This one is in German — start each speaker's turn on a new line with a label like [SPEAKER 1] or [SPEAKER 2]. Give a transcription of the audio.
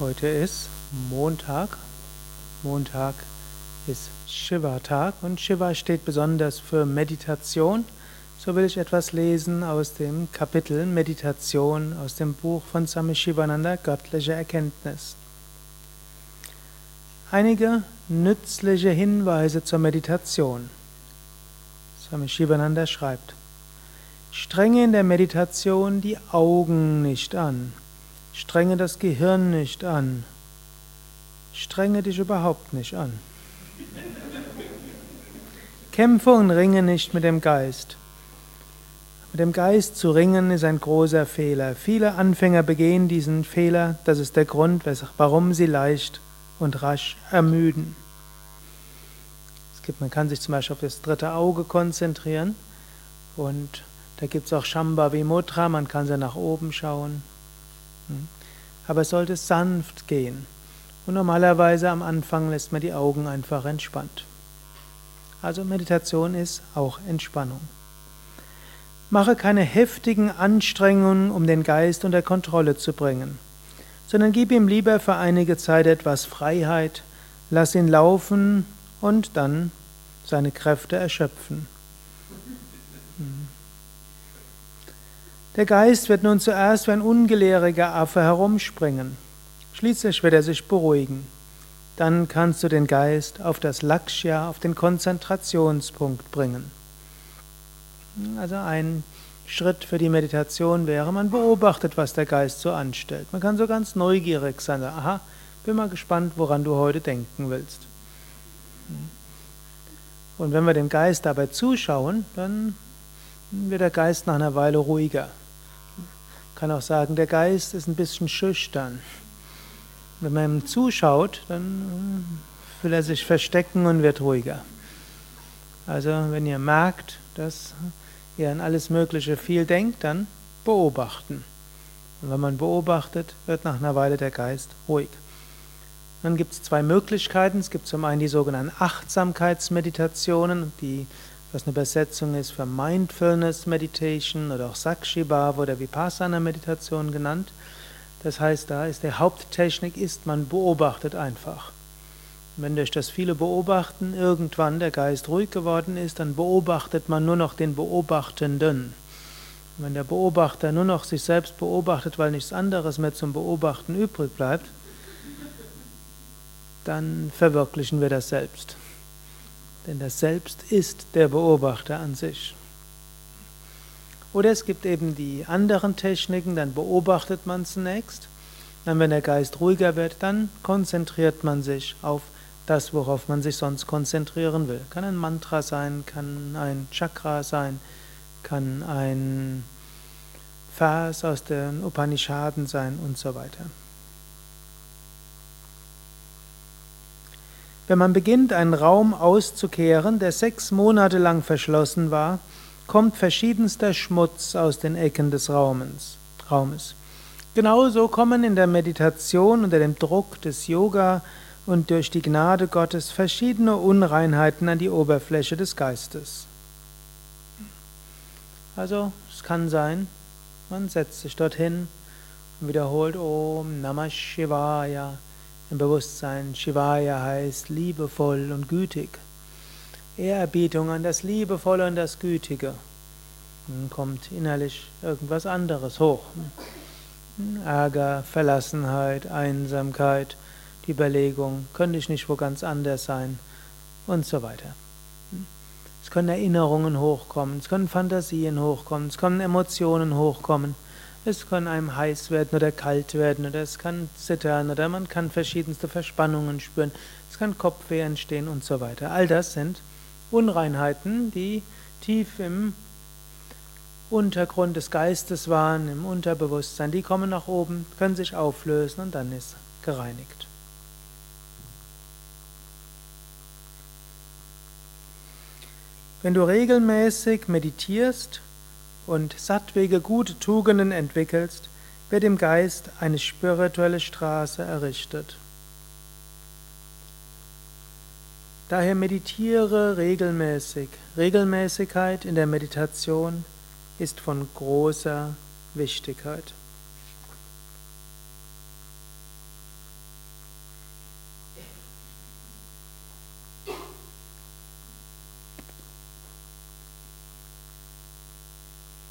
[SPEAKER 1] Heute ist Montag. Montag ist Shiva-Tag und Shiva steht besonders für Meditation. So will ich etwas lesen aus dem Kapitel Meditation aus dem Buch von Swami Shivananda, Göttliche Erkenntnis. Einige nützliche Hinweise zur Meditation. Swami Shivananda schreibt, Strenge in der Meditation die Augen nicht an. Strenge das Gehirn nicht an. Strenge dich überhaupt nicht an. Kämpfe und ringe nicht mit dem Geist. Mit dem Geist zu ringen ist ein großer Fehler. Viele Anfänger begehen diesen Fehler. Das ist der Grund, warum sie leicht und rasch ermüden. Es gibt, man kann sich zum Beispiel auf das dritte Auge konzentrieren und da gibt es auch Shambhavi Mudra, man kann sehr nach oben schauen. Aber es sollte sanft gehen. Und normalerweise am Anfang lässt man die Augen einfach entspannt. Also Meditation ist auch Entspannung. Mache keine heftigen Anstrengungen, um den Geist unter Kontrolle zu bringen, sondern gib ihm lieber für einige Zeit etwas Freiheit, lass ihn laufen und dann seine Kräfte erschöpfen. Der Geist wird nun zuerst wie ein ungelehriger Affe herumspringen. Schließlich wird er sich beruhigen. Dann kannst du den Geist auf das Lakshya, auf den Konzentrationspunkt bringen. Also ein Schritt für die Meditation wäre, man beobachtet, was der Geist so anstellt. Man kann so ganz neugierig sein. Aha, bin mal gespannt, woran du heute denken willst. Und wenn wir dem Geist dabei zuschauen, dann wird der Geist nach einer Weile ruhiger kann auch sagen, der Geist ist ein bisschen schüchtern. Wenn man ihm zuschaut, dann äh, will er sich verstecken und wird ruhiger. Also wenn ihr merkt, dass ihr an alles Mögliche viel denkt, dann beobachten. Und wenn man beobachtet, wird nach einer Weile der Geist ruhig. Dann gibt es zwei Möglichkeiten. Es gibt zum einen die sogenannten Achtsamkeitsmeditationen, die was eine Übersetzung ist für Mindfulness Meditation oder auch Sakshi Bhava oder Vipassana Meditation genannt. Das heißt, da ist die Haupttechnik ist, man beobachtet einfach. wenn durch das viele Beobachten irgendwann der Geist ruhig geworden ist, dann beobachtet man nur noch den Beobachtenden. Wenn der Beobachter nur noch sich selbst beobachtet, weil nichts anderes mehr zum Beobachten übrig bleibt, dann verwirklichen wir das selbst. Denn das Selbst ist der Beobachter an sich. Oder es gibt eben die anderen Techniken, dann beobachtet man zunächst. Dann, wenn der Geist ruhiger wird, dann konzentriert man sich auf das, worauf man sich sonst konzentrieren will. Kann ein Mantra sein, kann ein Chakra sein, kann ein Vers aus den Upanishaden sein und so weiter. Wenn man beginnt, einen Raum auszukehren, der sechs Monate lang verschlossen war, kommt verschiedenster Schmutz aus den Ecken des Raumes. Genauso kommen in der Meditation unter dem Druck des Yoga und durch die Gnade Gottes verschiedene Unreinheiten an die Oberfläche des Geistes. Also, es kann sein, man setzt sich dorthin und wiederholt Om Namah Shivaya im Bewusstsein. Shivaya heißt liebevoll und gütig. Ehrerbietung an das Liebevolle und das Gütige. Dann kommt innerlich irgendwas anderes hoch. Ärger, Verlassenheit, Einsamkeit, die Überlegung, könnte ich nicht wo ganz anders sein und so weiter. Es können Erinnerungen hochkommen, es können Fantasien hochkommen, es können Emotionen hochkommen. Es kann einem heiß werden oder kalt werden oder es kann zittern oder man kann verschiedenste Verspannungen spüren. Es kann Kopfweh entstehen und so weiter. All das sind Unreinheiten, die tief im Untergrund des Geistes waren, im Unterbewusstsein. Die kommen nach oben, können sich auflösen und dann ist gereinigt. Wenn du regelmäßig meditierst, und sattwege gute Tugenden entwickelst, wird im Geist eine spirituelle Straße errichtet. Daher meditiere regelmäßig. Regelmäßigkeit in der Meditation ist von großer Wichtigkeit.